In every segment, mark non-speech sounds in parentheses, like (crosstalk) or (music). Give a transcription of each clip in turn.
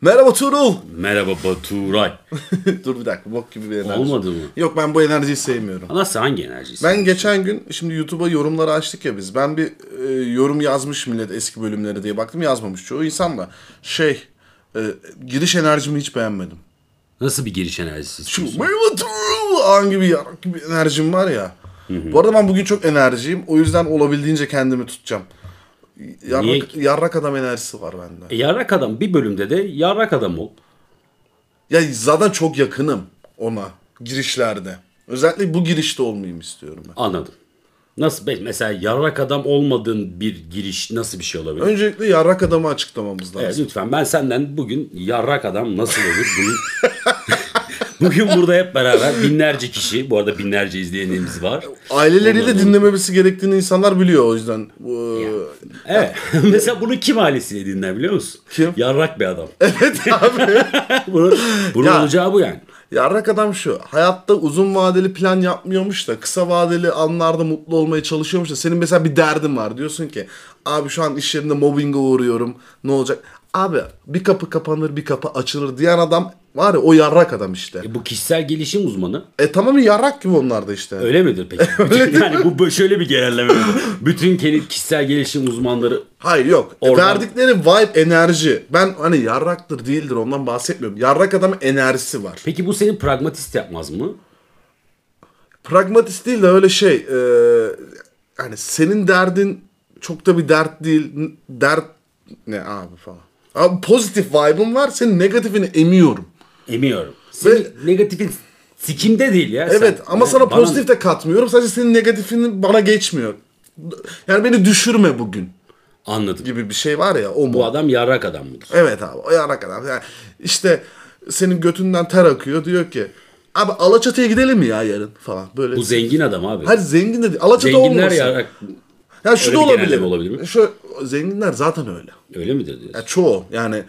Merhaba Tuğrul. Merhaba Baturay. (laughs) Dur bir dakika bok gibi bir enerji. Olmadı mı? Yok ben bu enerjiyi sevmiyorum. Nasıl hangi enerjisi? Ben geçen gün şimdi YouTube'a yorumları açtık ya biz. Ben bir e, yorum yazmış millet eski bölümleri diye baktım yazmamış çoğu insan da. Şey e, giriş enerjimi hiç beğenmedim. Nasıl bir giriş enerjisi Şu merhaba Tuğrul an gibi yarak gibi enerjim var ya. Bu arada ben bugün çok enerjiyim. O yüzden olabildiğince kendimi tutacağım. Yarrak, yarrak adam enerjisi var bende. E, yarrak adam bir bölümde de yarrak adam ol. Ya zaten çok yakınım ona girişlerde. Özellikle bu girişte olmayayım istiyorum ben. Anladım. Nasıl be- mesela yarrak adam olmadığın bir giriş nasıl bir şey olabilir? Öncelikle yarrak adamı açıklamamız lazım. Evet, lütfen ben senden bugün yarrak adam nasıl olur bunu (laughs) Bugün burada hep beraber binlerce kişi, bu arada binlerce izleyenimiz var. Aileleriyle Onların- dinlememesi gerektiğini insanlar biliyor o yüzden. Bu- Evet. (laughs) Mesela bunu kim ailesiyle dinler biliyor musun? Kim? Yarrak bir adam. Evet abi. (laughs) bunun bunun Ya. olacağı bu yani. Yarrak adam şu. Hayatta uzun vadeli plan yapmıyormuş da kısa vadeli anlarda mutlu olmaya çalışıyormuş da senin mesela bir derdin var. Diyorsun ki abi şu an iş yerinde mobbinge uğruyorum. Ne olacak? Abi bir kapı kapanır bir kapı açılır diyen adam var ya o yarrak adam işte. E, bu kişisel gelişim uzmanı. E tamam yarrak gibi onlar da işte. Öyle midir peki? (laughs) Bütün- yani bu şöyle bir genelleme? Bütün kişisel gelişim uzmanları Hayır yok. Oradan- Verdikleri vibe enerji. Ben hani yarraktır değildir ondan bahsetmiyorum. Yarrak adamın enerjisi var. Peki bu seni pragmatist yapmaz mı? Pragmatist değil de öyle şey. E, hani senin derdin çok da bir dert değil. Dert ne abi falan. Abi pozitif vibe'ım var. Senin negatifini emiyorum. Emiyorum. Senin Ve- negatifin sikimde değil ya. Evet sen. ama sana Bana- pozitif de katmıyorum. Sadece senin negatifinin bana geçmiyor. Yani beni düşürme bugün Anladım. gibi bir şey var ya o mu? Bu adam yarrak adam mıdır? Evet abi o yarak adam. Yani işte senin götünden ter akıyor diyor ki abi Alaçatı'ya gidelim mi ya yarın falan böyle. Bu zengin adam abi. Hayır zengin de değil. Alaçatı Zenginler olmasın. yarrak Ya şu Öyle da olabilir. olabilir mi? Şu zenginler zaten öyle. öyle midir diyorsun? Ya çoğu yani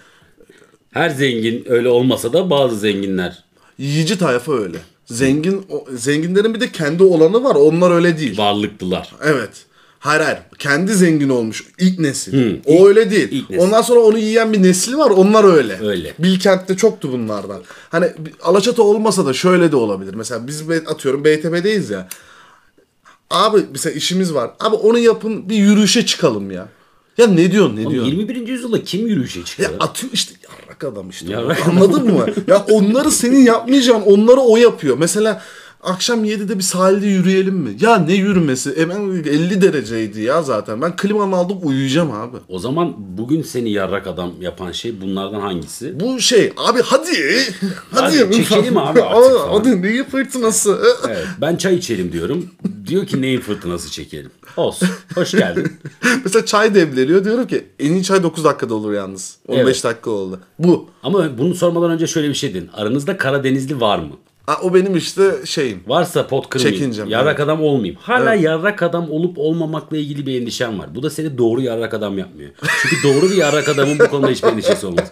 Her zengin öyle olmasa da bazı zenginler yiyici tayfa öyle. Zengin o- zenginlerin bir de kendi olanı var. Onlar öyle değil. varlıklılar. Evet. Hayır hayır. Kendi zengin olmuş. ilk nesil. Hı, o ilk- öyle değil. ilk nesil. Ondan sonra onu yiyen bir nesli var. Onlar öyle. Öyle. Bilkent'te çoktu bunlardan. Hani bir- Alaçatı olmasa da şöyle de olabilir. Mesela biz be- atıyorum BTB'deyiz ya. Abi mesela işimiz var. Abi onu yapın bir yürüyüşe çıkalım ya. Ya ne diyorsun ne Oğlum, diyorsun? 21. yüzyılda kim yürüyüşe Ya çıkıyor? atıyor işte yarrak adam işte. Yarrak Anladın mı? Ya onları senin yapmayacağın onları o yapıyor. Mesela akşam 7'de bir sahilde yürüyelim mi? Ya ne yürümesi? E ben 50 dereceydi ya zaten. Ben klimamı aldım uyuyacağım abi. O zaman bugün seni yarrak adam yapan şey bunlardan hangisi? Bu şey abi hadi. Hadi, Hadi, çekelim abi artık falan. Hadi neyi fırtınası? Evet, ben çay içelim diyorum. Diyor ki neyin fırtınası çekelim. Olsun. Hoş geldin. (laughs) Mesela çay demleniyor diyorum ki en iyi çay 9 dakikada olur yalnız. 15 Evet. dakika oldu. Bu. Ama bunu sormadan önce şöyle bir şey dedin. Aranızda Karadenizli var mı? O benim işte şeyim. Varsa pot kırmayayım. Çekincem, Yarrak evet. adam olmayayım. Hala yarrak adam olup olmamakla ilgili bir endişem var. Bu da seni doğru yarrak adam yapmıyor. Çünkü doğru bir yarrak adamın bu konuda hiçbir endişesi olmaz.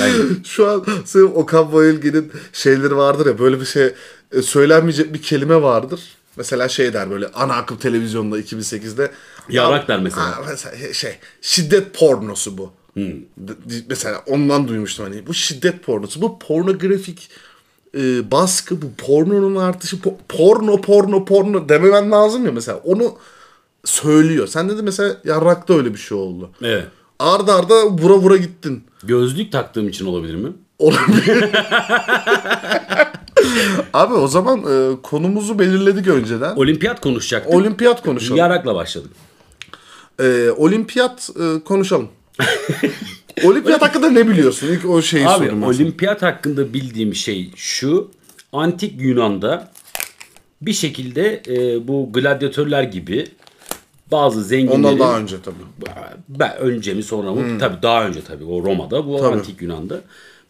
Ben, Şu an senin Okan Bayülgen'in şeyleri vardır ya böyle bir şey e, söylenmeyecek bir kelime vardır. Mesela şey der böyle ana akım televizyonda 2008'de. (laughs) Yarak der mesela. Ha, mesela şey şiddet pornosu bu. D- Mesela ondan duymuştum hani bu şiddet pornosu. Bu pornografik e, baskı bu pornonun artışı po- porno porno porno dememen lazım ya mesela onu söylüyor. Sen de mesela yarrakta öyle bir şey oldu. evet. Arda arda vura vura gittin. Gözlük taktığım için olabilir mi? Olabilir. (laughs) Abi o zaman e, konumuzu belirledik önceden. Olimpiyat konuşacaktık. Olimpiyat konuşalım. Yarakla başladık. E, olimpiyat e, konuşalım. (laughs) olimpiyat hakkında ne biliyorsun? İlk o şeyi Abi sorayım. ben sana. olimpiyat hakkında bildiğim şey şu. Antik Yunan'da bir şekilde e, bu gladyatörler gibi bazı zenginlerin Ondan daha önce tabii. ben önce mi sonra mı? Tabii daha önce tabii o Roma'da bu Tabii. antik Yunan'da.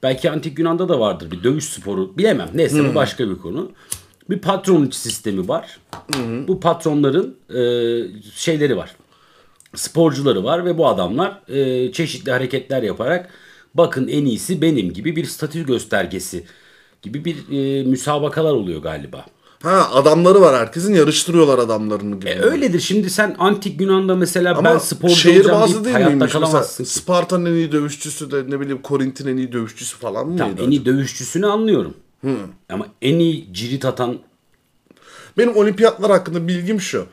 Belki antik Yunan'da da vardır bir dövüş sporu bilemem. Neyse bu başka bir konu. Bir patronluk sistemi var. Bu patronların e, şeyleri var. Sporcuları var ve bu adamlar e, çeşitli hareketler yaparak bakın en iyisi benim gibi bir statü göstergesi gibi bir e, müsabakalar oluyor galiba. Ha adamları var herkesin yarıştırıyorlar adamlarını gibi. E, öyledir. Şimdi sen antik Yunan'da mesela Ama ben sporcu şehir olacağım deyip değil hayatta miymiş? Kalamazsın. Sparta'nın en iyi dövüşçüsü de ne bileyim Korint'in en iyi dövüşçüsü falan mıydı? Tamam, en iyi dövüşçüsünü anlıyorum. Ama en iyi cirit atan Benim olimpiyatlar hakkında bilgim şu.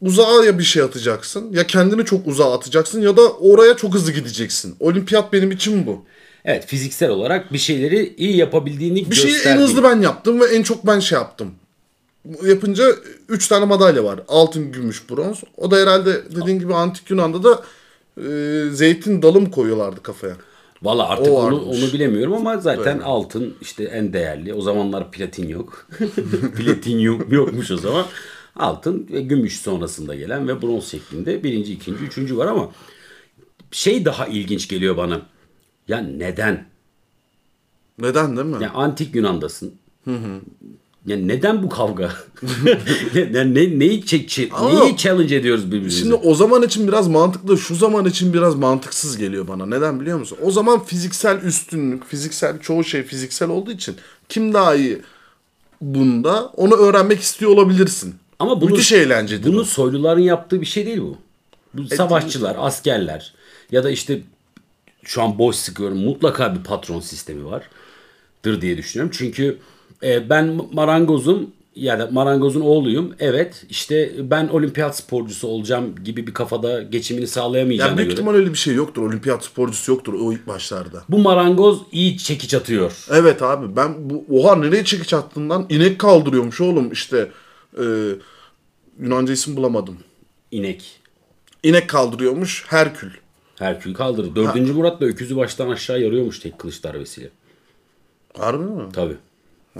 Uzağa ya bir şey atacaksın ya kendini çok uzağa atacaksın ya da oraya çok hızlı gideceksin. Olimpiyat benim için bu. evet fiziksel olarak bir şeyleri iyi yapabildiğini Bir şeyi en hızlı ben yaptım ve en çok ben şey yaptım. Yapınca 3 tane madalya var. Altın, gümüş, bronz. O da herhalde dediğin gibi antik Yunan'da da e, zeytin dalı mı koyuyorlardı kafaya? Valla artık O onu, onu bilemiyorum ama zaten altın işte en değerli. O zamanlar platin yok. (laughs) platin yok, yokmuş o zaman. Altın ve gümüş sonrasında gelen ve bronz şeklinde birinci, ikinci, üçüncü var ama şey daha ilginç geliyor bana. Ya neden? Neden değil mi? Ya antik Yunan'dasın. Ya neden bu kavga? (laughs) ya ne, neyi, çek, neyi challenge ediyoruz birbirimize? Şimdi o zaman için biraz mantıklı, şu zaman için biraz mantıksız geliyor bana. Neden biliyor musun? O zaman fiziksel üstünlük, fiziksel çoğu şey fiziksel olduğu için kim daha iyi bunda onu öğrenmek istiyor olabilirsin. Ama bunu, Müthiş eğlencedir Bunu bu. soyluların yaptığı bir şey değil bu. Bu savaşçılar, askerler ya da işte şu an boş sıkıyorum mutlaka bir patron sistemi vardır diye düşünüyorum. Çünkü e, ben marangozum ya da marangozun oğluyum. Evet işte ben olimpiyat sporcusu olacağım gibi bir kafada geçimini sağlayamayacağına Yani büyük ihtimal öyle bir şey yoktur. Olimpiyat sporcusu yoktur o ilk başlarda. Bu marangoz iyi çekiç atıyor. Evet abi ben bu oha nereye çekiç attığından inek kaldırıyormuş oğlum işte e, Yunanca isim bulamadım. İnek. İnek kaldırıyormuş Herkül. Herkül kaldırır. Dördüncü Murat da öküzü baştan aşağı yarıyormuş tek kılıç darbesiyle. Harbi mi? Tabii.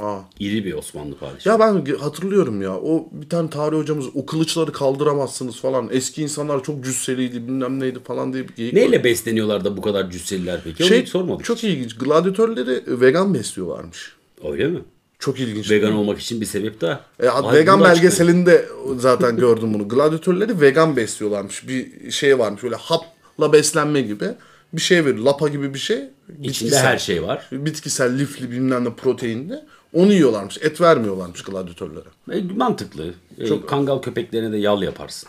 Aa. İri bir Osmanlı padişahı. Ya ben hatırlıyorum ya o bir tane tarih hocamız o kılıçları kaldıramazsınız falan. Eski insanlar çok cüsseliydi bilmem neydi falan diye bir geyik var. Neyle besleniyorlar da bu kadar cüsseliler peki? Onu Şey hiç sormadık. çok ilginç. Gladyatörleri vegan besliyorlarmış. Öyle mi? Çok ilginç. Vegan olmak için bir sebep daha. E, vegan belgeselinde zaten (laughs) gördüm bunu. Gladyatörleri vegan besliyorlarmış. Bir şey varmış öyle hapla beslenme gibi. Bir şey veriyor. Lapa gibi bir şey. İçinde her şey var. Bitkisel, lifli bilmem ne proteinli. Onu yiyorlarmış. Et vermiyorlarmış gladyatörlere. E, mantıklı. E, kangal köpeklerine de yal yaparsın.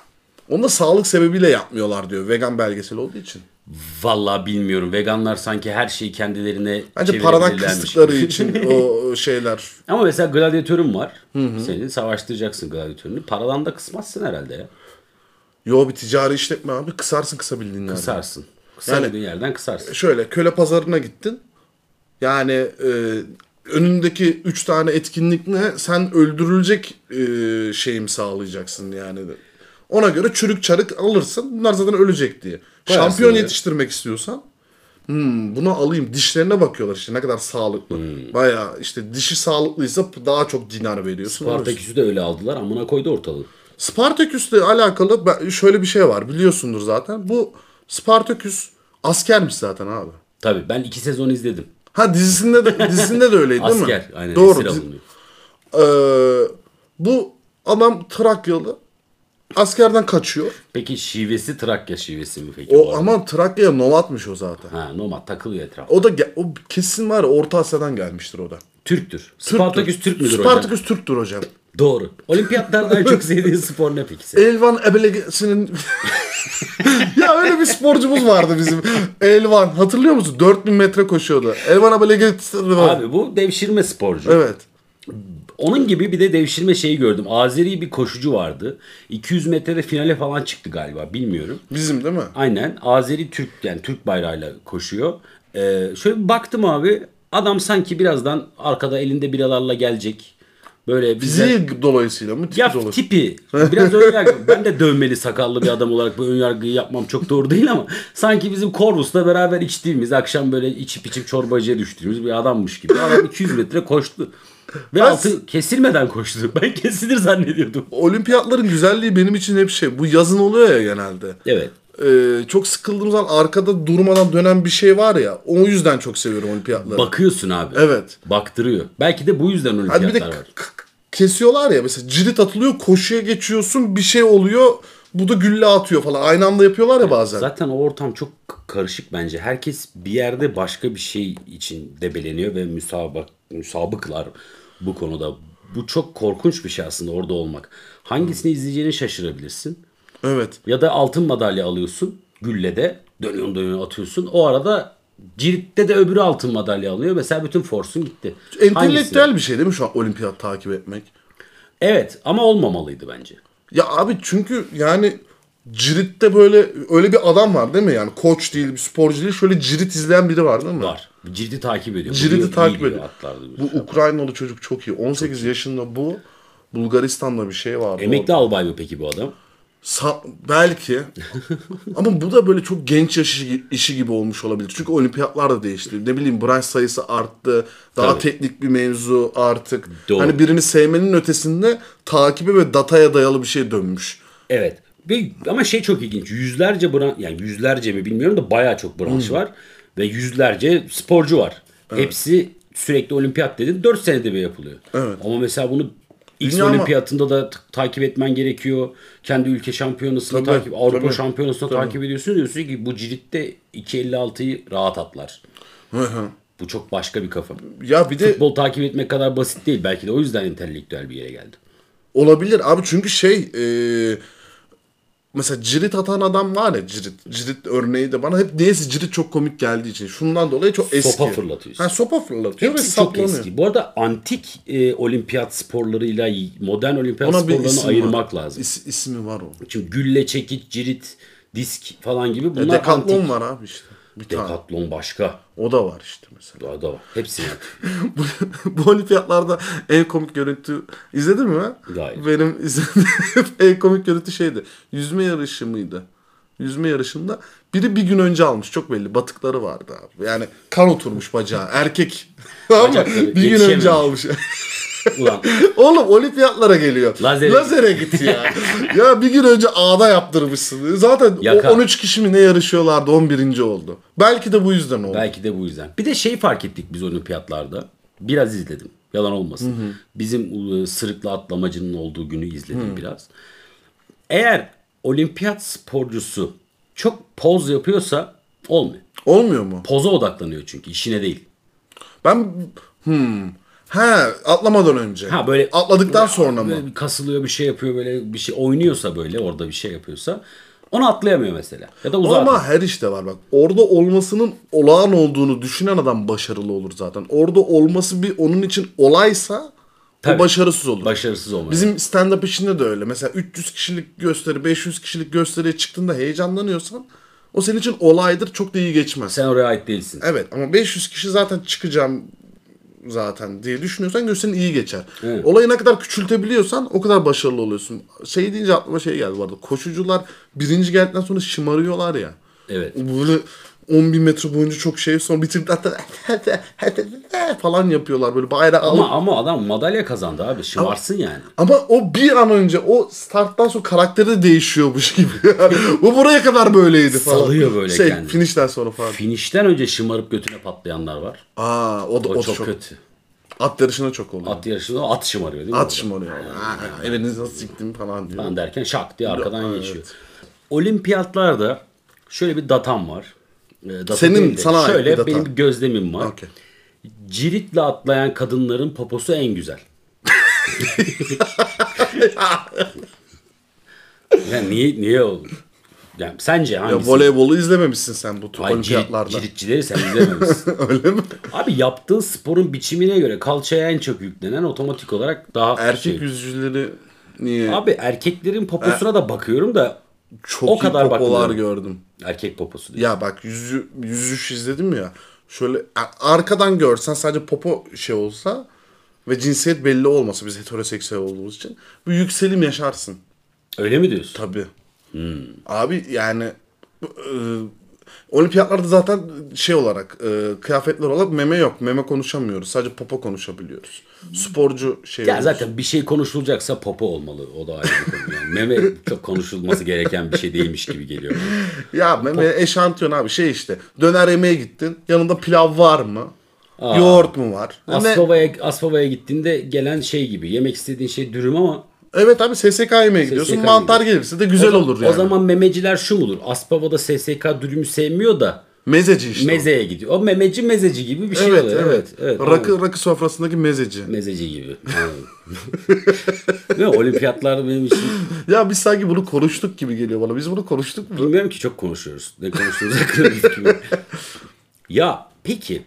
Onu da sağlık sebebiyle yapmıyorlar diyor. Vegan belgesel olduğu için. Vallahi bilmiyorum. Veganlar sanki her şeyi kendilerine Bence paradan kıstıkları (laughs) için o şeyler. Ama mesela gladyatörün var. Senin savaştıracaksın gladyatörünü. Paradan da kısmazsın herhalde ya. Yo bir ticari işletme abi. Kısarsın kısabildiğin yerden. Kısarsın. Kısamadığın yerden kısarsın. Şöyle köle pazarına gittin. Yani e, önündeki üç tane etkinlik ne? Sen öldürülecek e, şeyim sağlayacaksın yani. Ona göre çürük çarık alırsın. Bunlar zaten ölecek diye. Koyarsın Şampiyon oraya. yetiştirmek istiyorsan hmm, bunu alayım. Dişlerine bakıyorlar işte ne kadar sağlıklı. Hmm. Baya işte dişi sağlıklıysa daha çok dinar veriyorsun. Spartaküs'ü de öyle aldılar. Amına koydu ortalığı. Spartaküs'le alakalı şöyle bir şey var biliyorsundur zaten. Bu Spartaküs askermiş zaten abi. Tabii ben iki sezon izledim. Ha dizisinde de dizisinde de öyleydi değil mi? Asker. Aynen. Doğru. esir alınıyor. Ee, bu adam Trakyalı askerden kaçıyor. Peki şivesi Trakya şivesi mi peki? O arada? ama Trakya'ya novatmış o zaten. Ha nomad takılıyor etrafta. O da ge- o kesin var ya, Orta Asya'dan gelmiştir o da. Türktür. Spartaküs Türk müdür hocam? Spartaküs Türktür hocam. Doğru. Olimpiyatlarda en çok sevdiğin spor ne peki senin? Elvan Ebelegesinin (laughs) ya öyle bir sporcumuz vardı bizim. Elvan hatırlıyor musun? 4000 metre koşuyordu. Elvan Ebelegesinin Abi bu devşirme sporcu. Evet. Onun gibi bir de devşirme şeyi gördüm. Azeri bir koşucu vardı. 200 metrede finale falan çıktı galiba. Bilmiyorum. Bizim değil mi? Aynen. Azeri Türk yani Türk bayrağıyla koşuyor. Ee, şöyle bir baktım abi. Adam sanki birazdan arkada elinde biralarla gelecek. Böyle bize... Fiziği dolayısıyla mı? Tipi Ya dolayısıyla. tipi (laughs) biraz ön yargı. Ben de dövmeli sakallı bir adam olarak bu ön yargıyı yapmam çok doğru değil ama sanki bizim Corvus'la beraber içtiğimiz akşam böyle içip içip çorbacıya düştüğümüz bir adammış gibi. Adam 200 metre koştu. Ve Ben- altı kesilmeden koştu. (laughs) Ben kesilir zannediyordum. Olimpiyatların güzelliği benim için hep şey. Bu yazın oluyor ya genelde. Evet. Ee, çok sıkıldığım zaman arkada durmadan dönen bir şey var ya. O yüzden çok seviyorum olimpiyatları. Bakıyorsun abi. Evet. Baktırıyor. Belki de bu yüzden Hadi bir olimpiyatlar de var. kesiyorlar ya mesela cirit atılıyor koşuya geçiyorsun bir şey oluyor bu da gülle atıyor falan aynı anda yapıyorlar ya bazen. Zaten o ortam çok karışık bence. Herkes bir yerde başka bir şey için debeleniyor ve müsabak, müsabıklar bu konuda bu çok korkunç bir şey aslında orada olmak. Hangisini izleyeceğini şaşırabilirsin. Evet. Ya da altın madalya alıyorsun güllede. Dönüyorsun dönüyorsun atıyorsun. O arada Cirit'te de öbürü altın madalya alıyor. Mesela bütün forsun gitti. Entelektüel bir şey değil mi şu an olimpiyat takip etmek? Evet ama olmamalıydı bence. Ya abi çünkü yani Cirit'te böyle öyle bir adam var değil mi? Yani koç değil, bir sporcu değil. Şöyle Cirit izleyen biri var değil mi? Var. Cirit'i takip ediyor. Cirit'i Biliyor, takip ediyor. atlarda Bu şey. Ukraynalı çocuk çok iyi. 18 yaşında bu. Bulgaristan'da bir şey vardı. Emekli albay mı peki bu adam? Sa- belki. (laughs) Ama bu da böyle çok genç yaş işi, işi gibi olmuş olabilir. Çünkü olimpiyatlar da değişti. Ne bileyim branş sayısı arttı. Daha Tabii. teknik bir mevzu artık. Doğru. Hani birini sevmenin ötesinde takibe ve dataya dayalı bir şey dönmüş. Evet. Ve, ama şey çok ilginç. Yüzlerce branş, yani yüzlerce mi bilmiyorum da bayağı çok Hmm. branş var. Ve yüzlerce sporcu var. Hepsi sürekli olimpiyat dedin. 4 senede bir yapılıyor. Evet. Ama mesela bunu X Dünya ama- olimpiyatında da t- takip etmen gerekiyor. Kendi ülke şampiyonasını Tabii, takip, Avrupa tabii. şampiyonasını takip ediyorsun. Diyorsun ki bu Cirit'te 2.56'yı rahat atlar. Hı hı. Bu çok başka bir kafa. ya bir de Futbol takip etmek kadar basit değil. Belki de o yüzden entelektüel bir yere geldi. olabilir abi çünkü şey e, mesela cirit atan adam var ya cirit. Cirit örneği de bana hep niyeyse cirit çok komik geldiği için. Şundan dolayı çok eski. Sopa fırlatıyorsun. Ha sopa fırlatıyor ve Hepsi çok saplanıyor. eski. Bu arada antik e, olimpiyat sporlarıyla modern olimpiyat Ona sporlarını ayırmak var. lazım. İs, ismi var o. Çünkü gülle, çekiç, cirit, disk falan gibi E, bunlar Decathlon antik. var abi işte. Bir tane. Dekatlon başka. O da var işte mesela. Daha da var. Hepsi var. (laughs) bu, bu olimpiyatlarda en komik görüntü izledin mi? Hayır. Benim izlediğim (laughs) en komik görüntü şeydi. Yüzme yarışı mıydı? Yüzme yarışında biri bir gün önce almış. Çok belli. Batıkları vardı abi. Yani kan oturmuş bacağı. Erkek. (laughs) Bacakları bir gün önce almış. (laughs) Ulan Oğlum olimpiyatlara geliyor. Lazere- Lazere git ya. ya bir gün önce ağda yaptırmışsın. Zaten Yaka. o 13 kişi mi ne yarışıyorlardı 11. oldu. Belki de bu yüzden oldu. belki de bu yüzden. Bir de şey fark ettik biz olimpiyatlarda. Biraz izledim. Yalan olmasın. Bizim e, sırıkla atlamacının olduğu günü izledim biraz. Eğer olimpiyat sporcusu çok poz yapıyorsa olmuyor. Olmuyor mu? Poza odaklanıyor çünkü işine değil. Ben hmm. He atlamadan önce. Ha böyle Atladıktan sonra mı? Böyle kasılıyor bir şey yapıyor böyle bir şey oynuyorsa böyle orada bir şey yapıyorsa onu atlayamıyor mesela. Ya da uzağa Ama her işte var bak. Orada olmasının olağan olduğunu düşünen adam başarılı olur zaten. Orada olması bir onun için olaysa Tabii. o başarısız olur. başarısız olmuyor. Bizim stand-up işinde de öyle. Mesela 300 kişilik gösteri, 500 kişilik gösteriye çıktığında heyecanlanıyorsan o senin için olaydır. Çok da iyi geçmez. Sen oraya ait değilsin. Evet ama 500 kişi zaten çıkacağım zaten diye düşünüyorsan gösterin iyi geçer. Evet. Olayı ne kadar küçültebiliyorsan o kadar başarılı oluyorsun. Şey deyince aklıma şey geldi bu arada. Koşucular birinci geldikten sonra şımarıyorlar ya. Evet. Böyle 10 bin metre boyunca çok şey sonra bitirdikten sonra (laughs) falan yapıyorlar böyle bayrağı alıp. Ama ama adam madalya kazandı abi. Şımarsın yani. Ama o bir an önce o starttan sonra karakteri de değişiyormuş gibi. Yani (laughs) bu buraya kadar böyleydi falan. Salıyor böyle şey, kendini. finishten sonra falan. Finişten önce şımarıp götüne patlayanlar var. Aa o da O, o, çok, çok, kötü. At yarışına çok oluyor. At yarışında at şımarıyor değil mi? At şımarıyor. Ha, elinizi nasıl siktim falan diyor. Falan derken şak diye arkadan Evet. geçiyor. Olimpiyatlarda şöyle bir datam var. Ee, data Senin- değil de sana ait şöyle bir data. benim bir gözlemim var. Okey. Ciritle atlayan kadınların poposu en güzel. (laughs) yani niye niye oldu? Yani sence Ya hangisi? voleybolu izlememişsin sen bu tür Ay, cirit, olimpiyatlarda. ciritçileri sen izlememişsin. (laughs) Öyle mi? Abi yaptığın sporun biçimine göre kalçaya en çok yüklenen otomatik olarak daha Erkek şey. yüzücüleri niye? Abi erkeklerin poposuna da bakıyorum da çok o iyi kadar popolar bakmıyorum. gördüm. erkek poposu değil. Ya bak yüzü, yüzüş izledim ya. Şöyle arkadan görsen sadece popo şey olsa ve cinsiyet belli olmasa biz heteroseksüel olduğumuz için bu yükselim yaşarsın. Öyle mi diyorsun? Tabii. Abi yani e, olimpiyatlarda zaten şey olarak e, kıyafetler olarak meme yok. Meme konuşamıyoruz. Sadece popo konuşabiliyoruz. Sporcu şey Ya olur. zaten bir şey konuşulacaksa popo olmalı. O da ayrı bir konu. Yani meme çok konuşulması gereken bir şey değilmiş gibi geliyor. bana. Ya meme eşantiyon abi şey işte. Döner yemeğe gittin. Yanında pilav var mı? Yoğurt mu var? Aspava'ya, Aspava'ya gittiğinde gelen şey gibi. Yemek istediğin şey dürüm ama Evet abi SSK yemeğe gidiyorsun. SSK Mantar gelirse de güzel o, olur yani. O zaman memeciler şu mudur? Aspava'da SSK dürümü sevmiyor da Mezeci işte. o. Mezeye gidiyor. O memeci mezeci gibi bir şey Evet, oluyor. evet. evet. rakı anladım. rakı sofrasındaki mezeci. Mezeci gibi. (laughs) Mi? Olimpiyatlarda benim için (laughs) Ya biz sanki bunu konuştuk gibi geliyor bana. Biz bunu konuştuk mu? bilmiyorum ki çok konuşuyoruz. Ne fikrim yok. (laughs) Ya peki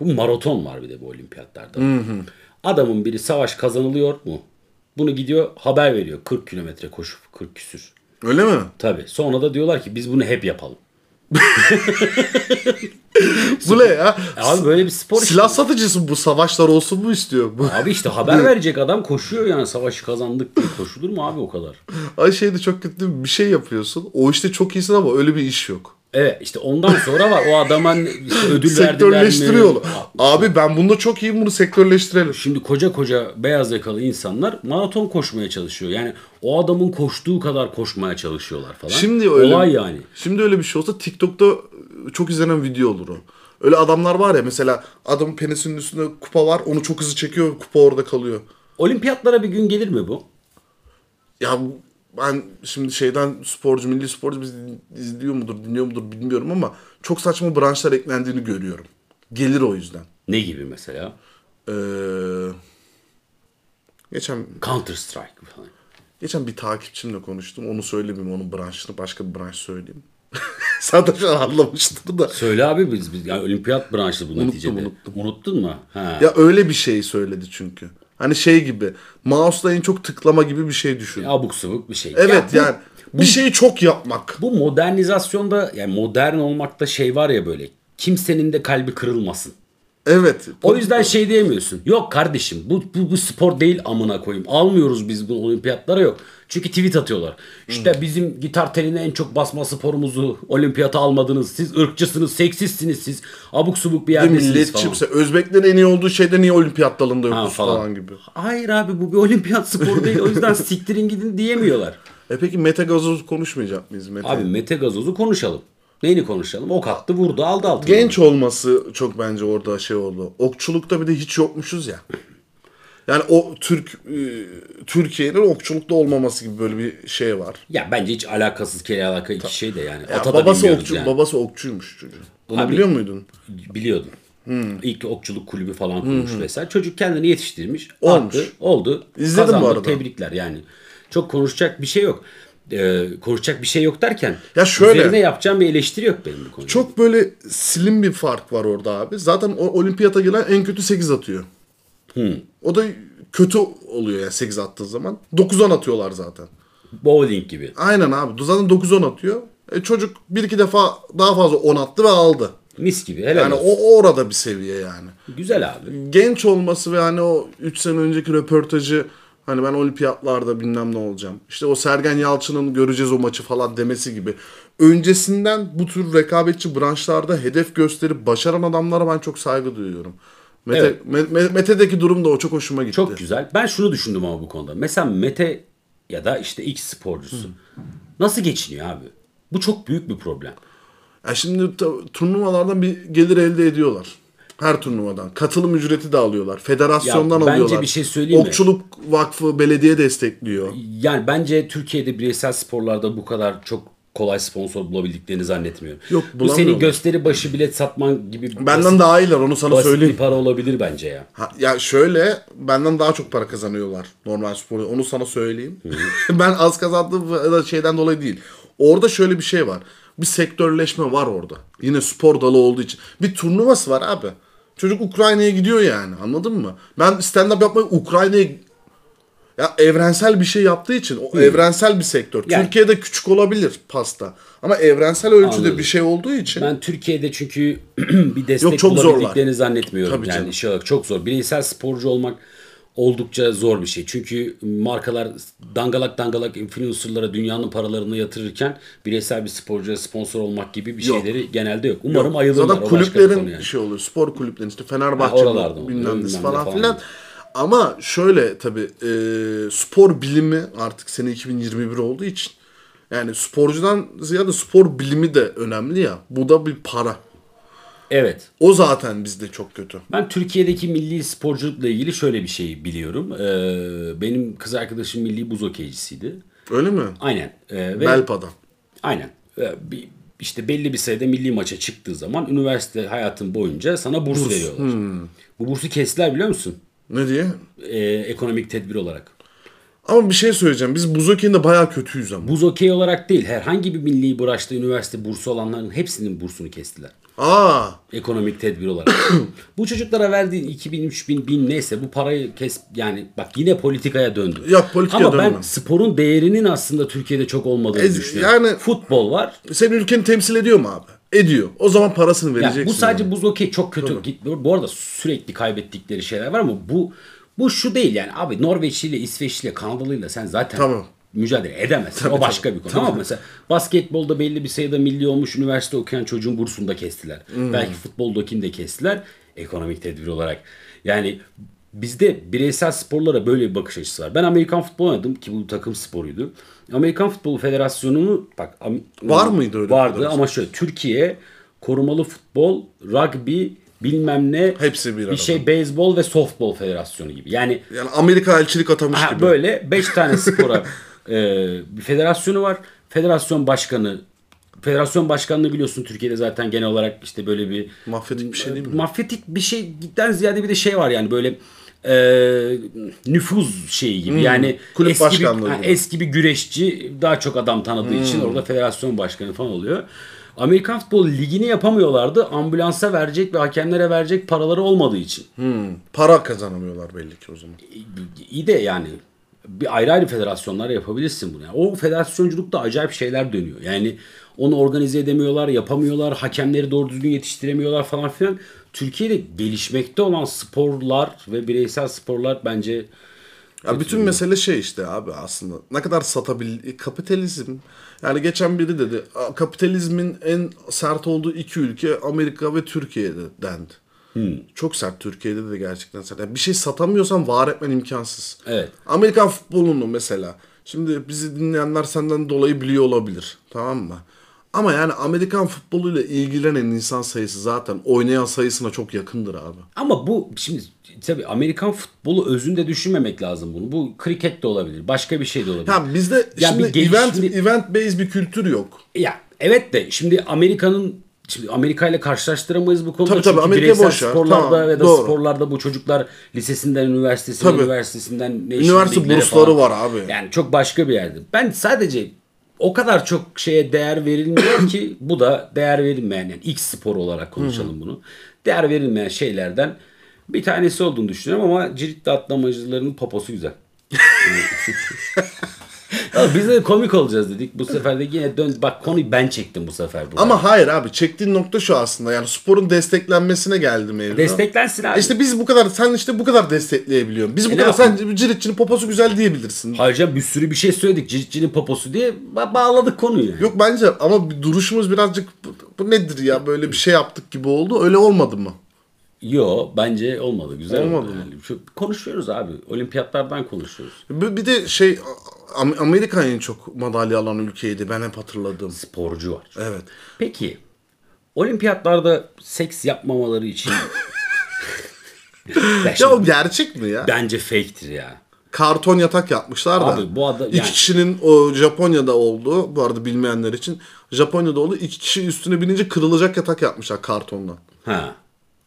bu maraton var bir de bu olimpiyatlarda. Adamın biri savaş kazanılıyor mu? Bunu gidiyor haber veriyor. 40 kilometre koşup 40 küsür. Öyle mi? Tabii. Sonra da diyorlar ki biz bunu hep yapalım. (laughs) Bu ne ya? Abi böyle bir spor işte. Silah satıcısı bu savaşlar olsun mu istiyor? Bu. Abi işte haber (laughs) verecek adam koşuyor yani savaşı kazandık diye koşulur mu abi o kadar? Ay şeyde çok kötü bir şey yapıyorsun. O işte çok iyisin ama öyle bir iş yok. Evet işte ondan sonra var o adama işte ödül verdiler Sektörleştiriyor. mi? Abi ben bunda çok iyiyim bunu sektörleştirelim. Şimdi koca koca beyaz yakalı insanlar maraton koşmaya çalışıyor. Yani o adamın koştuğu kadar koşmaya çalışıyorlar falan. Şimdi öyle. Olay yani. Şimdi öyle bir şey olsa TikTok'ta çok izlenen video olur o. Öyle adamlar var ya mesela adamın penisinin üstünde kupa var onu çok hızlı çekiyor kupa orada kalıyor. Olimpiyatlara bir gün gelir mi bu? Ya ben şimdi şeyden sporcu, milli sporcu biz izliyor mudur, dinliyor mudur bilmiyorum ama çok saçma branşlar eklendiğini görüyorum. Gelir o yüzden. Ne gibi mesela? Ee, geçen Counter Strike falan. geçen bir takipçimle konuştum. Onu söylemeyeyim onun branşını. Başka bir branş söyleyeyim. (laughs) Sen de şu an anlamıştır da. Söyle abi biz, biz yani olimpiyat branşı bu neticede. unuttum. Unuttun mu? Ha. Ya öyle bir şey söyledi çünkü. Hani şey gibi. Mouse'la en çok tıklama gibi bir şey düşün. Abuk subuk bir şey. evet Ya bu- yani bir şeyi çok yapmak. Bu modernizasyonda yani modern olmakta şey var ya böyle kimsenin de kalbi kırılmasın. Evet. O yüzden şey diyemiyorsun. Yok kardeşim bu, bu, bu spor değil amına koyayım. Almıyoruz biz bu olimpiyatlara yok. Çünkü tweet atıyorlar. İşte Hmm. bizim gitar teline en çok basma sporumuzu olimpiyata almadınız. Siz ırkçısınız, seksistsiniz siz. Abuk subuk bir yerdesiniz milletçi falan. mesela Özbeklerin en iyi olduğu şeyde niye olimpiyat dalında Ha, yokuz falan. gibi. Hayır abi bu bir olimpiyat sporu değil. O yüzden (laughs) siktirin gidin diyemiyorlar. E peki Mete Gazoz konuşmayacak mıyız Mete? Abi Mete Gazoz'u konuşalım. Neyini konuşalım? Ok attı vurdu aldı altını. Genç olması çok bence orada şey oldu. Okçulukta bir de hiç yokmuşuz ya. Yani o Türk e, Türkiye'nin okçulukta olmaması gibi böyle bir şey var. Ya bence hiç alakasız kere alaka iki şey de yani. Ya Ata babası okçu, yani. babası okçuymuş çocuğun. Bunu Abi- biliyor muydun? Biliyordum. Hmm. İlk okçuluk kulübü falan kurmuş vesaire. Çocuk kendini yetiştirmiş. Olmuş. Attı, oldu. İzledim bu kazandı, arada. Tebrikler yani. Çok konuşacak bir şey yok. Ee, konuşacak bir şey yok derken Ya şöyle- üzerine yapacağım bir eleştiri yok benim bu konuda. Çok böyle slim bir fark var orada abi. Zaten o olimpiyata gelen en kötü 8 atıyor. O da kötü oluyor yani 8 attığı zaman. 9-10 atıyorlar zaten. Bowling gibi. Aynen abi. Zaten 9-10 atıyor. E çocuk bir iki defa daha fazla 10 attı ve aldı. Mis gibi. Helal Yani olsun. o orada bir seviye yani. Güzel abi. Genç olması ve hani o 3 sene önceki röportajı hani ben olimpiyatlarda bilmem ne olacağım. İşte o Sergen Yalçın'ın göreceğiz o maçı falan demesi gibi. Öncesinden bu tür rekabetçi branşlarda hedef gösterip başaran adamlara ben çok saygı duyuyorum. Mete, Evet. Me- Me- Mete'deki durum da o çok hoşuma gitti. Çok güzel. Ben şunu düşündüm ama bu konuda. Mesela Mete ya da işte X sporcusu. Nasıl geçiniyor abi? Bu çok büyük bir problem. Ya şimdi turnuvalardan bir gelir elde ediyorlar. Her turnuvadan. Katılım ücreti de alıyorlar. Federasyondan Ya bence alıyorlar. bir şey söyleyeyim mi? Okçuluk Vakfı belediye destekliyor. Yani bence Türkiye'de bireysel sporlarda bu kadar çok kolay sponsor bulabildiklerini zannetmiyorum. Yok, Bu senin gösteri başı bilet satman gibi Benden basit, daha iyiler onu sana söyleyeyim. bir para olabilir bence ya. Ha, ya şöyle benden daha çok para kazanıyorlar normal spor. Onu sana söyleyeyim. (laughs) ben az kazandığım şeyden dolayı değil. Orada şöyle bir şey var. Bir sektörleşme var orada. Yine spor dalı olduğu için. Bir turnuvası var abi. Çocuk Ukrayna'ya gidiyor yani. Anladın mı? Ben stand-up yapmayı Ukrayna'ya ya evrensel bir şey yaptığı için o evrensel bir sektör. Yani- Türkiye'de küçük olabilir pasta. Ama evrensel ölçüde Anladım. bir şey olduğu için Ben Türkiye'de çünkü (clears throat) bir destek Yok, çok bulabildiklerini zannetmiyorum. Tabii yani canım. şey olarak çok zor. Bireysel sporcu olmak oldukça zor bir şey. Çünkü markalar dangalak dangalak influencerlara dünyanın paralarını yatırırken bireysel bir sporcuya sponsor olmak gibi bir Yok. şeyleri genelde yok. Umarım ayılırlar. Zaten kulüplerin yani. şey oluyor. Spor kulüplerin işte Fenerbahçe Ha, oralarda oluyor, bilmem falan falan. filan. Ama şöyle tabii e, spor bilimi artık sene 2021 olduğu için yani sporcudan ziyade spor bilimi de önemli ya. Bu da bir para. Evet. O zaten bizde çok kötü. Ben Türkiye'deki milli sporculukla ilgili şöyle bir şey biliyorum. Ee, benim kız arkadaşım milli buz okeycisiydi. Öyle mi? Aynen. Ee, ve Belpa'da. Aynen. Ee, Bir, işte belli bir sayıda milli maça çıktığı zaman üniversite hayatın boyunca sana burs, veriyorlar. Bu bursu kestiler biliyor musun? Ne diye? Ee, ekonomik tedbir olarak. Ama bir şey söyleyeceğim. Biz buz okeyinde bayağı kötüyüz ama. Buz okey olarak değil. Herhangi bir milli branşta üniversite bursu olanların hepsinin bursunu kestiler. Aa, Ekonomik tedbir olarak. (clears throat) bu çocuklara verdiğin 2000, 3000, 1000 neyse bu parayı kes yani bak yine politikaya döndü. Yok, politikaya Ama ben dönmem. sporun değerinin aslında Türkiye'de çok olmadığını Ez- düşünüyorum. yani- Futbol var. senin ülkeni temsil ediyor mu abi? Ediyor. O zaman parasını Ya vereceksin. bu sadece yani. buz okey çok kötü. Git, bu arada sürekli kaybettikleri şeyler var ama bu bu şu değil yani abi Norveçliyle, İsveçliyle, Kanadalıyla sen zaten Tamam. Mücadele edemezsin. o başka bir konu. Ama mesela basketbolda belli bir sayıda milli olmuş üniversite okuyan çocuğun bursunu da kestiler. Hmm. Belki futboldakini de kestiler. Ekonomik tedbir olarak. Yani bizde bireysel sporlara böyle bir bakış açısı var. Ben Amerikan futbol oynadım ki bu takım sporuydu. Amerikan Futbol Federasyonu'nu bak Var mıydı öyle Vardı ama şöyle Türkiye korumalı futbol, rugby, bilmem ne Hepsi bir bir arada. şey beyzbol ve softbol federasyonu gibi. Yani Yani Amerika elçilik atamış ha, gibi. böyle 5 tane spora (laughs) e, bir federasyonu var. Federasyon başkanı Federasyon başkanlığı biliyorsun Türkiye'de zaten genel olarak işte böyle bir Mafyatik bir şey değil mi? mafyatik bir şeyden ziyade bir de şey var yani böyle e, nüfuz şeyi gibi. Yani Hmm. kulüp eski bir, ha, eski bir güreşçi daha çok adam tanıdığı için Hmm. orada federasyon başkanı falan oluyor. Amerikan futbol ligini yapamıyorlardı. Ambulansa verecek ve hakemlere verecek paraları olmadığı için. Hmm, para kazanamıyorlar belli ki o zaman. İyi de yani bir ayrı ayrı federasyonlar yapabilirsin bunu. Yani o federasyonculukta acayip şeyler dönüyor. Yani onu organize edemiyorlar, yapamıyorlar, hakemleri doğru düzgün yetiştiremiyorlar falan filan. Türkiye'de gelişmekte olan sporlar ve bireysel sporlar bence Ya bütün mesele şey işte abi aslında. Ne kadar satabil kapitalizm. Yani geçen biri dedi "Aa, kapitalizmin en sert olduğu iki ülke Amerika ve Türkiye'de dendi. Çok sert Türkiye'de de gerçekten sert. Yani bir şey satamıyorsan var etmen imkansız. Evet. Amerikan futbolunu mesela. Şimdi bizi dinleyenler senden dolayı biliyor olabilir. Tamam mı? Ama yani Amerikan futboluyla ilgilenen insan sayısı zaten oynayan sayısına çok yakındır abi. ama bu şimdi tabii Amerikan futbolu özünde düşünmemek lazım bunu. Bu kriket de olabilir, başka bir şey de olabilir. Ya bizde Ya şimdi geliş- event şimdi- event based bir kültür yok. Ya evet de şimdi Amerika'nın şimdi Amerika ile karşılaştıramayız bu konuda. Tabii, tabii, Çünkü Amerika bireysel boş sporlarda Tamam, ve da doğru. sporlarda bu çocuklar lisesinden üniversitesine, Tabii. üniversitesinden National Üniversite bursları falan. var abi. Yani çok başka bir yerde. Ben sadece o kadar çok şeye değer verilmiyor ki (coughs) bu da değer verilmeyen yani X spor olarak konuşalım bunu. Değer verilmeyen şeylerden bir tanesi olduğunu düşünüyorum ama cirit atlamacılarının poposu güzel. (laughs) (laughs) Ya biz de komik olacağız dedik. Bu sefer de yine dön bak konuyu ben çektim bu sefer. burada. Ama hayır abi çektiğin nokta şu aslında yani sporun desteklenmesine geldi mevzu. desteklensin abi. İşte biz bu kadar sen işte bu kadar destekleyebiliyorsun. Biz bu E ne kadar sen ciritçinin poposu güzel diyebilirsin. Ayrıca bir sürü bir şey söyledik. Ciritçinin poposu diye ba- bağladık konuyu. Yok bence ama bir duruşumuz birazcık bu, bu nedir ya böyle bir şey yaptık gibi oldu. Öyle olmadı mı? Yo bence olmadı. Güzel Olmadı oldu. Yani. Şu, konuşuyoruz abi. Olimpiyatlardan konuşuyoruz. Bir bir de şey Am- Amerika en çok madalya alan ülkeydi ben hep hatırladım. Sporcu var. Evet. Peki olimpiyatlarda seks yapmamaları için (laughs) Ya o gerçek mi ya? bence fake'tir ya. Karton yatak yapmışlar da. Abi bu adam- iki yani- kişinin o Japonya'da olduğu bu arada bilmeyenler için Japonya'da oldu. iki kişi üstüne binince kırılacak yatak yapmışlar kartondan. Ha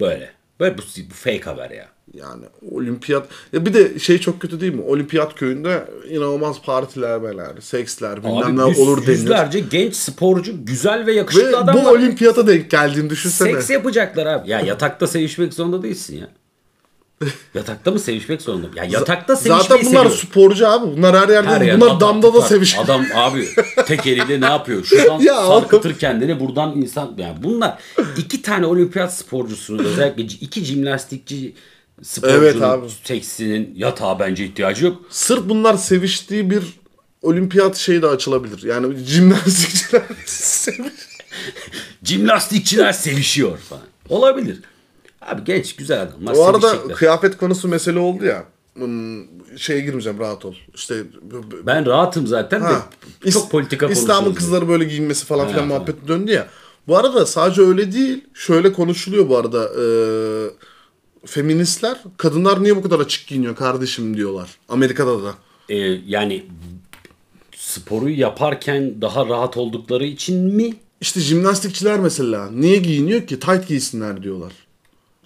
böyle. Böyle bu, bu fake haber ya. Yani olimpiyat ya bir de şey çok kötü değil mi? Olimpiyat köyünde inanılmaz partilermeler, seksler bilmem ne yüz- olur denir. yüzlerce genç sporcu güzel ve yakışıklı Ve adamlar. bu olimpiyata denk geldiğini düşünsene. Seks yapacaklar abi. Ya yatakta sevişmek zorunda değilsin ya. (laughs) Yatakta mı sevişmek zorunda? Ya yatakta sevişmeyi Zaten bunlar seviyorum. sporcu abi. Bunlar her yerde. Her yer bunlar adam damda da sevişiyor. Adam abi (laughs) tek eliyle ne yapıyor? Şuradan (laughs) Ya sarkıtır kendini buradan insan. Yani bunlar iki tane olimpiyat sporcusunun özellikle iki jimnastikçi sporcunun Evet abi. seksinin yatağa bence ihtiyacı yok. Sırf bunlar seviştiği bir olimpiyat şeyi de açılabilir. Yani jimnastikçiler seviş. Jimnastikçiler sevişiyor falan. Olabilir. Abi genç güzel adamlar Bu arada sevişecekler. kıyafet konusu mesele oldu ya. Hmm, Şeye girmeyeceğim rahat ol. İşte Ben rahatım zaten Ha, de çok politika İslam'ın kızları böyle giyinmesi falan filan Ha, muhabbeti döndü ya. Bu arada sadece öyle değil. Şöyle konuşuluyor bu arada. e, feministler kadınlar niye bu kadar açık giyiniyor kardeşim diyorlar. Amerika'da da. Ee, yani sporu yaparken daha rahat oldukları için mi? işte jimnastikçiler mesela niye giyiniyor ki? Tight giysinler diyorlar.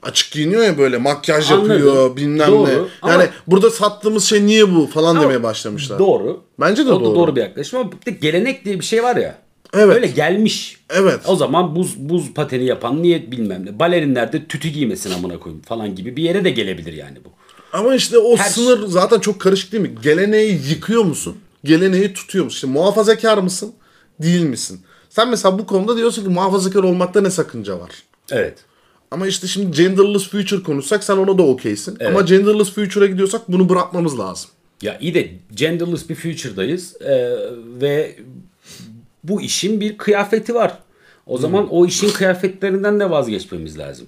Açık giyiniyor ya böyle makyaj Anladım. yapıyor bilmem Doğru. ne. Ama- Yani burada sattığımız şey niye bu falan Ama demeye başlamışlar. Doğru. Bence de o da doğru. doğru bir yaklaşım ama bir de gelenek diye bir şey var ya. Evet. Öyle gelmiş. Evet. O zaman buz buz pateni yapan niye bilmem ne. Balerinler de tütü giymesin amına koyayım falan gibi bir yere de gelebilir yani bu. Ama işte o Her sınır zaten çok karışık değil mi? Geleneği yıkıyor musun? Geleneği tutuyor musun? İşte muhafazakar mısın? Değil misin? Sen mesela bu konuda diyorsun ki muhafazakar olmakta ne sakınca var? Evet. Ama işte şimdi genderless future konuşsak sen ona da okeysin. Evet. Ama genderless future'a gidiyorsak bunu bırakmamız lazım. Ya iyi de genderless bir future'dayız Ee, ve bu işin bir kıyafeti var. O Hmm. zaman o işin kıyafetlerinden de vazgeçmemiz lazım.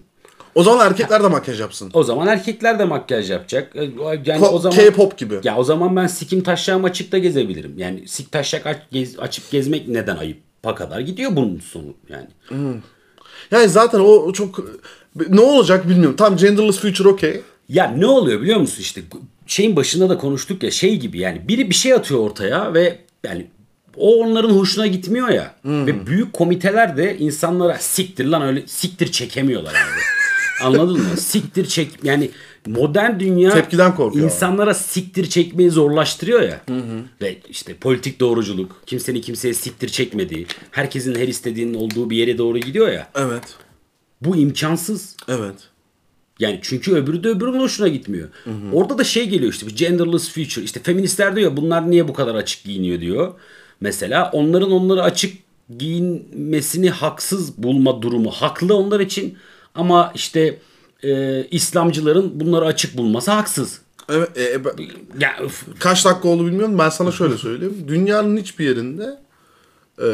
O zaman erkekler de makyaj yapsın. O zaman erkekler de makyaj yapacak. Ee, Yani Ko- o zaman K-pop gibi. Ya o zaman ben sikim taşacağım açıkta gezebilirim. Yani sik taşak aç, gez, açıp gezmek neden ayıp? Pa kadar gidiyor bunun sonu yani. Yani zaten o çok... Ne olacak bilmiyorum. Tam genderless future okey. Ya ne oluyor biliyor musun işte şeyin başında da konuştuk ya şey gibi yani biri bir şey atıyor ortaya ve yani o onların hoşuna gitmiyor ya. Ve büyük komiteler de insanlara siktir lan öyle siktir çekemiyorlar abi. (laughs) Anladın mı? Siktir çek yani modern dünya Tepkiden korkuyor. insanlara siktir çekmeyi zorlaştırıyor ya. Ve işte politik doğruculuk, kimsenin kimseye siktir çekmediği, herkesin her istediğinin olduğu bir yere doğru gidiyor ya. Evet. Bu imkansız. Evet. Yani çünkü öbürü de öbürünün hoşuna gitmiyor. Orada da şey geliyor işte bu genderless future. İşte feministler diyor bunlar niye bu kadar açık giyiniyor diyor. Mesela onların onları açık giyinmesini haksız bulma durumu haklı onlar için. Ama işte e, İslamcıların bunları açık bulması haksız. Evet. e, e, ben- Ya öf, kaç dakika oldu bilmiyorum. Ben sana şöyle söyleyeyim. Dünyanın hiçbir yerinde e,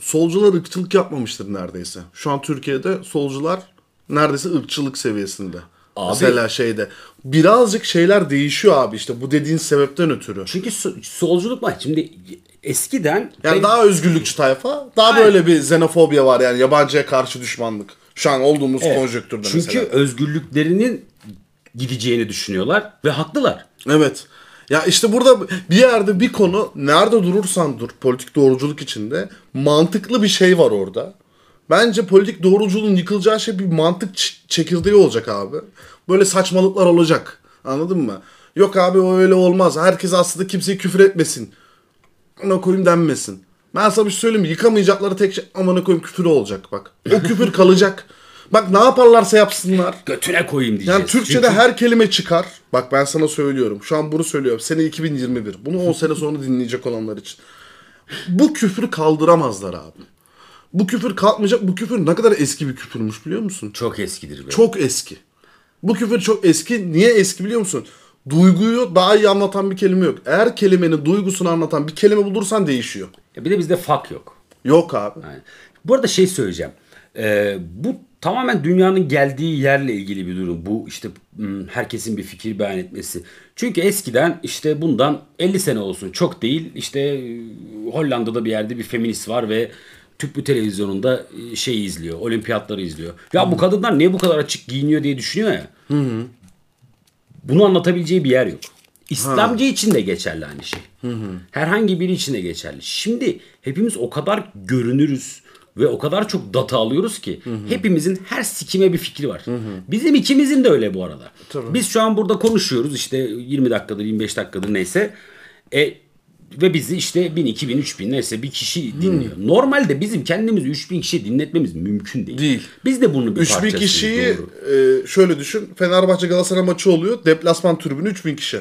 solcular ırkçılık yapmamıştır neredeyse. Şu an Türkiye'de solcular neredeyse ırkçılık seviyesinde. Abi- Mesela şeyde. Birazcık şeyler değişiyor abi işte bu dediğin sebepten ötürü. çünkü so- solculuk var. Şimdi eskiden Yani ben- daha özgürlükçü tayfa. Daha Aynen. böyle bir xenofobya var yani yabancıya karşı düşmanlık. Şu an olduğumuz Evet. konjonktürde Çünkü mesela. özgürlüklerinin gideceğini düşünüyorlar ve haklılar. Evet. Ya işte burada bir yerde bir konu nerede durursan dur politik doğruculuk içinde mantıklı bir şey var orada. Bence politik doğruculuğun yıkılacağı şey bir mantık çekirdeği olacak abi. Böyle saçmalıklar olacak. Anladın mı? Yok abi o öyle olmaz. Herkes aslında kimseye küfür etmesin. Amına koyayım denmesin. Ben sana bir şey söyleyeyim mi? Yıkamayacakları tek şey amına koyayım küfür olacak bak. O küfür kalacak. Bak ne yaparlarsa yapsınlar. Götüne koyayım diyeceğiz. Yani Türkçe'de Çünkü- her kelime çıkar. Bak ben sana söylüyorum. Şu an bunu söylüyorum. Sene 2021. Bunu 10 sene sonra dinleyecek olanlar için. Bu küfrü kaldıramazlar abi. Bu küfür kalkmayacak. Bu küfür ne kadar eski bir küfürmüş biliyor musun? çok eskidir. Be. Çok eski. Bu küfür çok eski. Niye eski biliyor musun? Duyguyu daha iyi anlatan bir kelime yok. Eğer kelimenin duygusunu anlatan bir kelime bulursan değişiyor. Ya Bir de bizde fuck yok. Yok abi. Yani. Bu arada şey söyleyeceğim. Ee, bu tamamen dünyanın geldiği yerle ilgili bir durum. Bu işte hmm, herkesin bir fikir beyan etmesi. Çünkü eskiden işte bundan 50 sene olsun çok değil. İşte Hollanda'da bir yerde bir feminist var ve tüplü televizyonunda şey izliyor. Olimpiyatları izliyor. Ya bu kadınlar niye bu kadar açık giyiniyor diye düşünüyor ya. Bunu anlatabileceği bir yer yok. İslamcı için de geçerli aynı şey. Herhangi biri için de geçerli. Şimdi hepimiz o kadar görünürüz ve o kadar çok data alıyoruz ki hepimizin her sikime bir fikri var. Bizim ikimizin de öyle bu arada. Biz şu an burada konuşuyoruz işte 20 dakikadır 25 dakikadır neyse. E, ve bizi işte 1000, 2000, 3000 neyse bir kişi dinliyor. Normalde bizim kendimizi 3000 kişi dinletmemiz mümkün değil. Değil. Biz de bunun bir 3000 parçasıyız. kişiyi doğru. e, şöyle düşün. Fenerbahçe Galatasaray maçı oluyor. Deplasman tribünü 3000 kişi.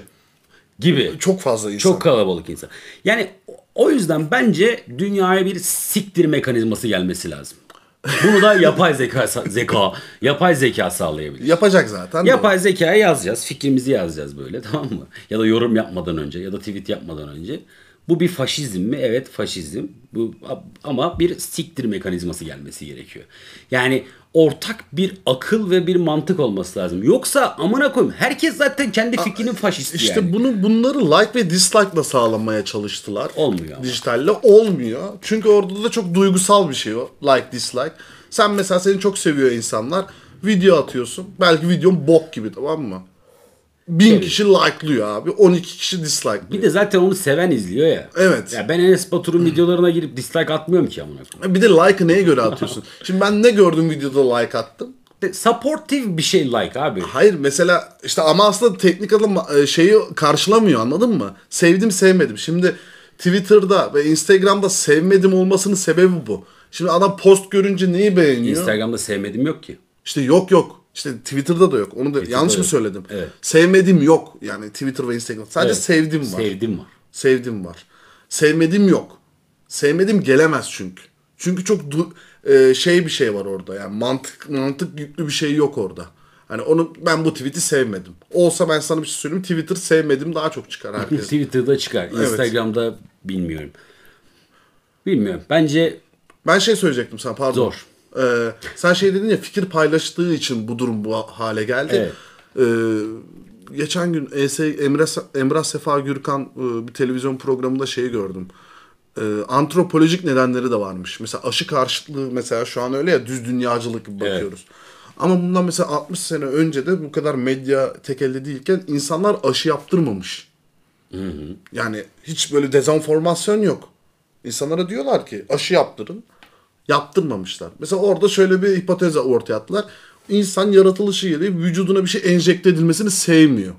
gibi. Çok fazla insan. Çok kalabalık insan. Yani o yüzden bence dünyaya bir siktir mekanizması gelmesi lazım. Bunu da yapay zeka zeka yapay zeka sağlayabilir. Yapacak zaten. Yapay zekaya yazacağız. Fikrimizi yazacağız böyle tamam mı? Ya da yorum yapmadan önce ya da tweet yapmadan önce. Bu bir faşizm mi? Evet faşizm. Bu ama bir siktir mekanizması gelmesi gerekiyor. Yani ortak bir akıl ve bir mantık olması lazım. Yoksa amına koyayım herkes zaten kendi fikrinin faşisti İşte yani. bunu bunları like ve dislike'la sağlamaya çalıştılar. Olmuyor ama. Dijitalle olmuyor. Çünkü orada da çok duygusal bir şey o. Like dislike. Sen mesela seni çok seviyor insanlar. Video atıyorsun. Belki videon bok gibi tamam mı? 1000 Evet. kişi like'lıyor abi. 12 kişi dislike'lıyor. Bir de zaten onu seven izliyor ya. Evet. Ya ben Enes Batur'un videolarına girip dislike atmıyorum ki amına koyayım. Bir de like'ı neye göre atıyorsun? (laughs) Şimdi ben ne gördüm videoda like attım? Supportive bir şey like abi. Hayır mesela işte ama aslında teknik adım e, şeyi karşılamıyor anladın mı? Sevdim sevmedim. Şimdi Twitter'da ve Instagram'da sevmedim olmasının sebebi bu. Şimdi adam post görünce neyi beğeniyor? Instagram'da sevmedim yok ki. İşte yok yok. İşte Twitter'da da yok. Onu da yanlış mı yok. söyledim? Evet. Sevmedim yok. Yani Twitter ve Instagram. Sadece Evet. sevdim var. Sevdim var. Sevdim var. Sevmedim yok. Sevmedim gelemez çünkü. Çünkü çok du- e, şey bir şey var orada. Yani mantık mantık yüklü bir şey yok orada. Hani onu ben bu tweet'i sevmedim. Olsa ben sana bir şey söyleyeyim. Twitter sevmedim daha çok çıkar (laughs) herkes. Twitter'da çıkar. Instagram'da bilmiyorum. Bilmiyorum. Bence ben şey söyleyecektim sana pardon. Zor. Ee, sen şey dedin ya fikir paylaştığı için bu durum bu hale geldi. Ee, geçen gün ES, Emre, Emrah Sefa Gürkan e, bir televizyon programında şeyi gördüm. Ee, antropolojik nedenleri de varmış. Mesela aşı karşıtlığı mesela şu an öyle ya düz dünyacılık gibi bakıyoruz. Ama bundan mesela 60 sene önce de bu kadar medya tek elde değilken insanlar aşı yaptırmamış. Yani hiç böyle dezenformasyon yok. İnsanlara diyorlar ki aşı yaptırın. Yaptırmamışlar. Mesela orada şöyle bir hipotez ortaya attılar. İnsan yaratılışı gereği vücuduna bir şey enjekte edilmesini sevmiyor.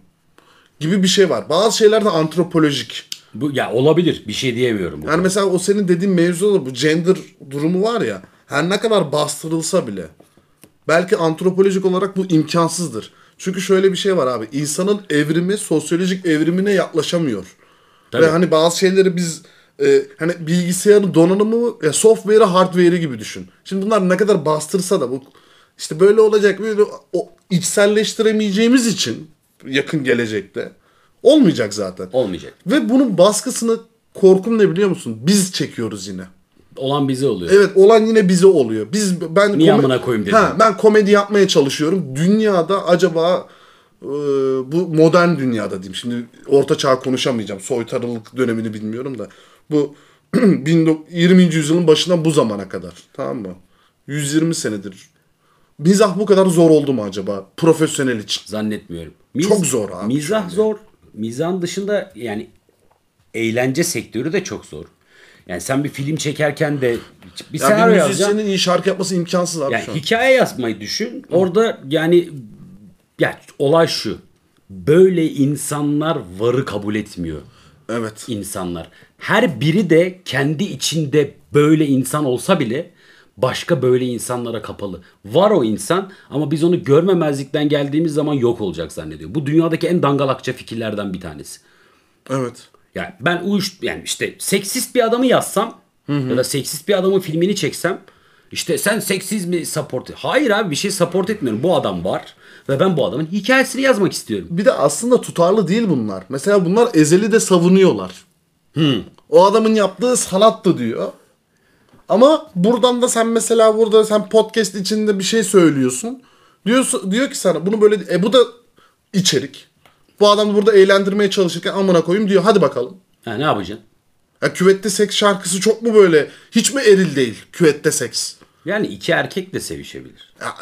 Gibi bir şey var. Bazı şeyler de antropolojik. bu ya olabilir. Bir şey diyemiyorum. Yani mesela o senin dediğin mevzu da bu gender durumu var ya. Her ne kadar bastırılsa bile. Belki antropolojik olarak bu imkansızdır. Çünkü şöyle bir şey var abi. İnsanın evrimi sosyolojik evrimine yaklaşamıyor. Tabii. Ve hani bazı şeyleri biz e, hani bilgisayarın donanımı ya software'ı hardware'ı gibi düşün. Şimdi bunlar ne kadar bastırsa da bu işte böyle olacak böyle o içselleştiremeyeceğimiz için yakın gelecekte olmayacak zaten. Olmayacak. Ve bunun baskısını korkum ne biliyor musun? Biz çekiyoruz yine. Olan bize oluyor. Evet olan yine bize oluyor. Biz ben Niye amına koyayım dedim. Ha, ben komedi yapmaya çalışıyorum. Dünyada acaba e, bu modern dünyada diyeyim. Şimdi orta çağ konuşamayacağım. Soytarılık dönemini bilmiyorum da. Bu (clears throat) 19 20. yüzyılın başından bu zamana kadar. Tamam mı? 120 senedir. Mizah bu kadar zor oldu mu acaba? Profesyonel için. Zannetmiyorum. Çok zor abi Mizah zor. Mizahın dışında yani eğlence sektörü de çok zor. Yani sen bir film çekerken de bir Ya senaryo bir yazacaksın. müzisyenin iyi şarkı yapması imkansız abi Yani şu an. hikaye yazmayı düşün. Orada yani ya olay şu. Böyle insanlar varı kabul etmiyor Evet. insanlar. Her biri de kendi içinde böyle insan olsa bile başka böyle insanlara kapalı. Var o insan ama biz onu görmemezlikten geldiğimiz zaman yok olacak zannediyor. Bu dünyadaki en dangalakça fikirlerden bir tanesi. Evet. Yani ben uyuş yani işte seksist bir adamı yazsam ya da seksist bir adamın filmini çeksem işte sen seksizmi support Hayır abi bir şey support etmiyorum. Bu adam var ve ben bu adamın hikayesini yazmak istiyorum. Bir de aslında tutarlı değil bunlar. Mesela bunlar ezeli de savunuyorlar. O adamın yaptığı sanattı diyor. Ama buradan da sen mesela burada sen podcast içinde bir şey söylüyorsun. Diyor, diyor ki sana bunu böyle e bu da içerik. Bu adam burada eğlendirmeye çalışırken amına koyayım diyor. Hadi bakalım. Ha, ne yapacaksın? Ya küvette seks şarkısı çok mu böyle? Hiç mi eril değil küvette seks? Yani iki erkek de sevişebilir. Ya,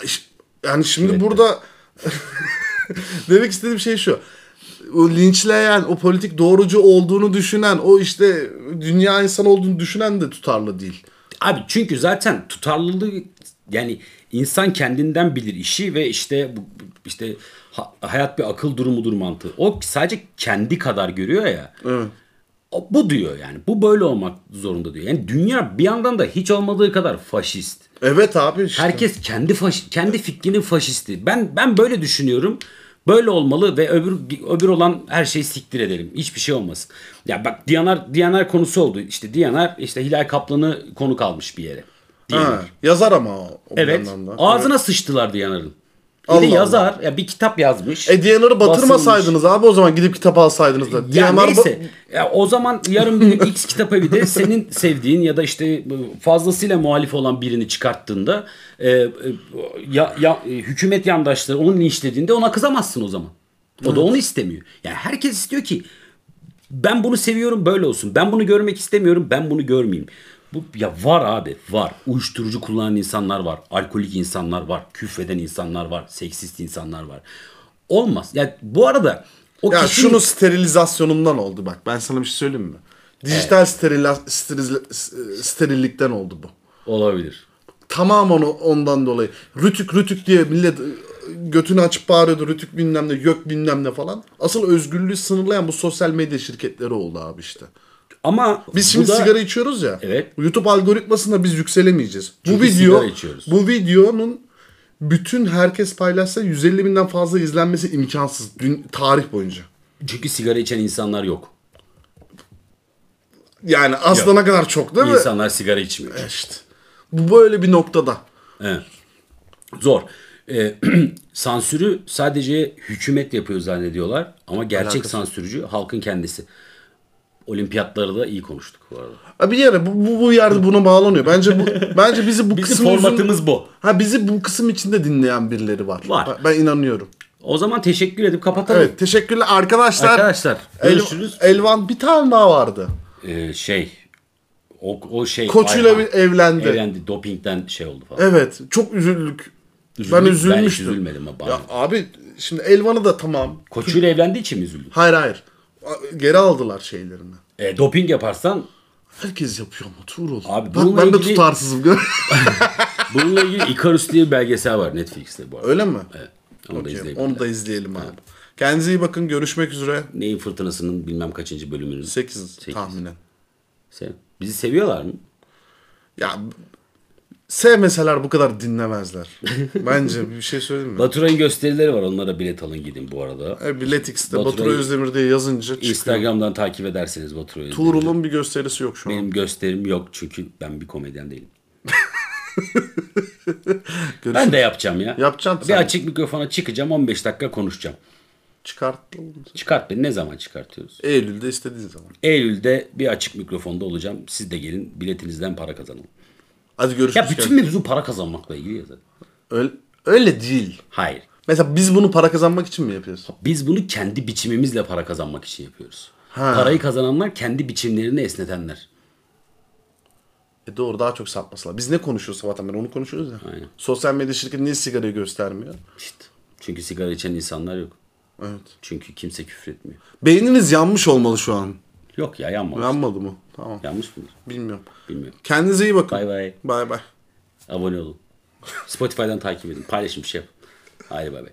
yani şimdi Küvette. burada (laughs) demek istediğim şey şu. O linçleyen, o politik doğrucu olduğunu düşünen, o işte dünya insanı olduğunu düşünen de tutarlı değil. Abi çünkü zaten tutarlılığı yani insan kendinden bilir işi ve işte bu işte ha- hayat bir akıl durumudur mantığı. O sadece kendi kadar görüyor ya. Evet. Bu diyor yani. Bu böyle olmak zorunda diyor. Yani dünya bir yandan da hiç olmadığı kadar faşist. Evet abi işte. Herkes kendi faş, kendi fikrinin faşisti. Ben ben böyle düşünüyorum. Böyle olmalı ve öbür öbür olan her şeyi siktir edelim. Hiçbir şey olmasın. Ya bak Diyanar Diyanar konusu oldu. İşte Diyanar işte Hilal Kaplan'ı konuk almış bir yere. Diyanar. Ha, yazar ama o. Evet. Ağzına sıçtılar Diyanar'ın. Bir Allah de Allah. yazar. Ya bir kitap yazmış. E Diyanar'ı batırmasaydınız abi o zaman gidip kitap alsaydınız da. Ya Diyanar neyse. Ya o zaman yarın bir gün X kitap evi de senin (laughs) sevdiğin ya da işte fazlasıyla muhalif olan birini çıkarttığında e, e, ya, ya, e, hükümet yandaşları onu linçlediğinde ona kızamazsın o zaman. O da onu istemiyor. Yani herkes istiyor ki ben bunu seviyorum böyle olsun. Ben bunu görmek istemiyorum ben bunu görmeyeyim. Bu ya var abi var. Uyuşturucu kullanan insanlar var. Alkolik insanlar var. Küfreden insanlar var. Seksist insanlar var. olmaz. Yani bu arada o Ya kişinin şunu sterilizasyonundan oldu bak. Ben sana bir şey söyleyeyim mi? Dijital sterila, steril- sterillikten oldu bu. olabilir. Tamamen o- ondan dolayı. Rütük rütük diye millet e, götünü açıp bağırıyordu. Rütük bilmem ne, gök bilmem ne falan. Asıl özgürlüğü sınırlayan bu sosyal medya şirketleri oldu abi işte. Ama Biz şimdi da- sigara içiyoruz ya. Evet. YouTube algoritmasında biz yükselemeyeceğiz. Çünkü bu video bu videonun bütün herkes paylaşsa 150 binden fazla izlenmesi imkansız. Dün, tarih boyunca. çünkü sigara içen insanlar yok. Yani aslında ne kadar çok değil mi? İnsanlar sigara içmiyor. İşte. Bu böyle bir noktada. Evet. Zor. Ee, (clears throat) sansürü sadece hükümet yapıyor zannediyorlar ama gerçek Alakası. sansürcü halkın kendisi. Olimpiyatları da iyi konuştuk bu arada. Ha bir yere bu, bu, bu yerde buna bağlanıyor. Bence bu (laughs) bence bizi bu Bizim kısım formatımız bu. Ha bizi bu kısım içinde dinleyen birileri var. Var. Ben- Ben inanıyorum. O zaman teşekkür edip kapatalım. Evet, teşekkürler arkadaşlar. Arkadaşlar El- görüşürüz. Elvan bir tane daha vardı. Ee, şey o, o şey Koçuyla bir evlendi. evlendi dopingden şey oldu falan. Evet, çok üzüldük. Üzüldük. Ben Ben hiç üzülmüştüm. üzülmedim ama. Ya abi şimdi Elvan'ı da tamam. Koçuyla evlendiği için mi üzüldün? Hayır hayır. Geri aldılar şeylerini. E, doping yaparsan Herkes yapıyor ama Tuğrul. Abi Bak bununla ben de ilgili- tutarsızım. (laughs) bununla ilgili Icarus diye bir belgesel var Netflix'te bu arada. Öyle mi? Evet. Onu da Okey, izleyebilirler. Onu da izleyelim abi. Kendinize iyi bakın. Görüşmek üzere. Neyin fırtınasının bilmem kaçıncı bölümünün. 8 Sekiz. tahminen. Sev- Bizi seviyorlar mı? Ya sevmeseler bu kadar dinlemezler. Bence bir şey söyleyeyim mi? Baturay'ın gösterileri var. Onlara bilet alın gidin bu arada. E, Biletix'te Baturay'ı- Batur Özdemir diye yazınca çıkıyor. Instagram'dan takip ederseniz Baturay'ı. Tuğrul'un bir gösterisi yok şu an. Benim gösterim yok çünkü ben bir komedyen değilim. (laughs) ben de yapacağım ya. Yapacaksın Bir sen. açık mikrofona çıkacağım 15 dakika konuşacağım. Çıkart. Çıkart beni ne zaman çıkartıyoruz? Eylül'de istediğin zaman. Eylül'de bir açık mikrofonda olacağım. Siz de gelin biletinizden para kazanın. Hadi görüşürüz. Ya bütün mevzu para kazanmakla ilgili ya zaten. öyle, öyle değil. Hayır. Mesela biz bunu para kazanmak için mi yapıyoruz? Biz bunu kendi biçimimizle para kazanmak için yapıyoruz. Ha. Parayı kazananlar kendi biçimlerini esnetenler. E doğru daha çok satmasılar. Biz ne konuşuyoruz sabahtan beri onu konuşuyoruz ya. Aynen. Sosyal medya şirketi niye sigarayı göstermiyor? İşte. Çünkü sigara içen insanlar yok. Evet. Çünkü kimse küfretmiyor. Beyniniz yanmış olmalı şu an. Yok ya yanmamış. Yanmadı mı? Tamam. Yanmış mıdır? Bilmiyorum. Bilmiyorum. Kendinize iyi bakın. Bay bay. Bay bay. Abone olun. Spotify'dan takip edin. Paylaşın bir şey yapın. Haydi bay bay.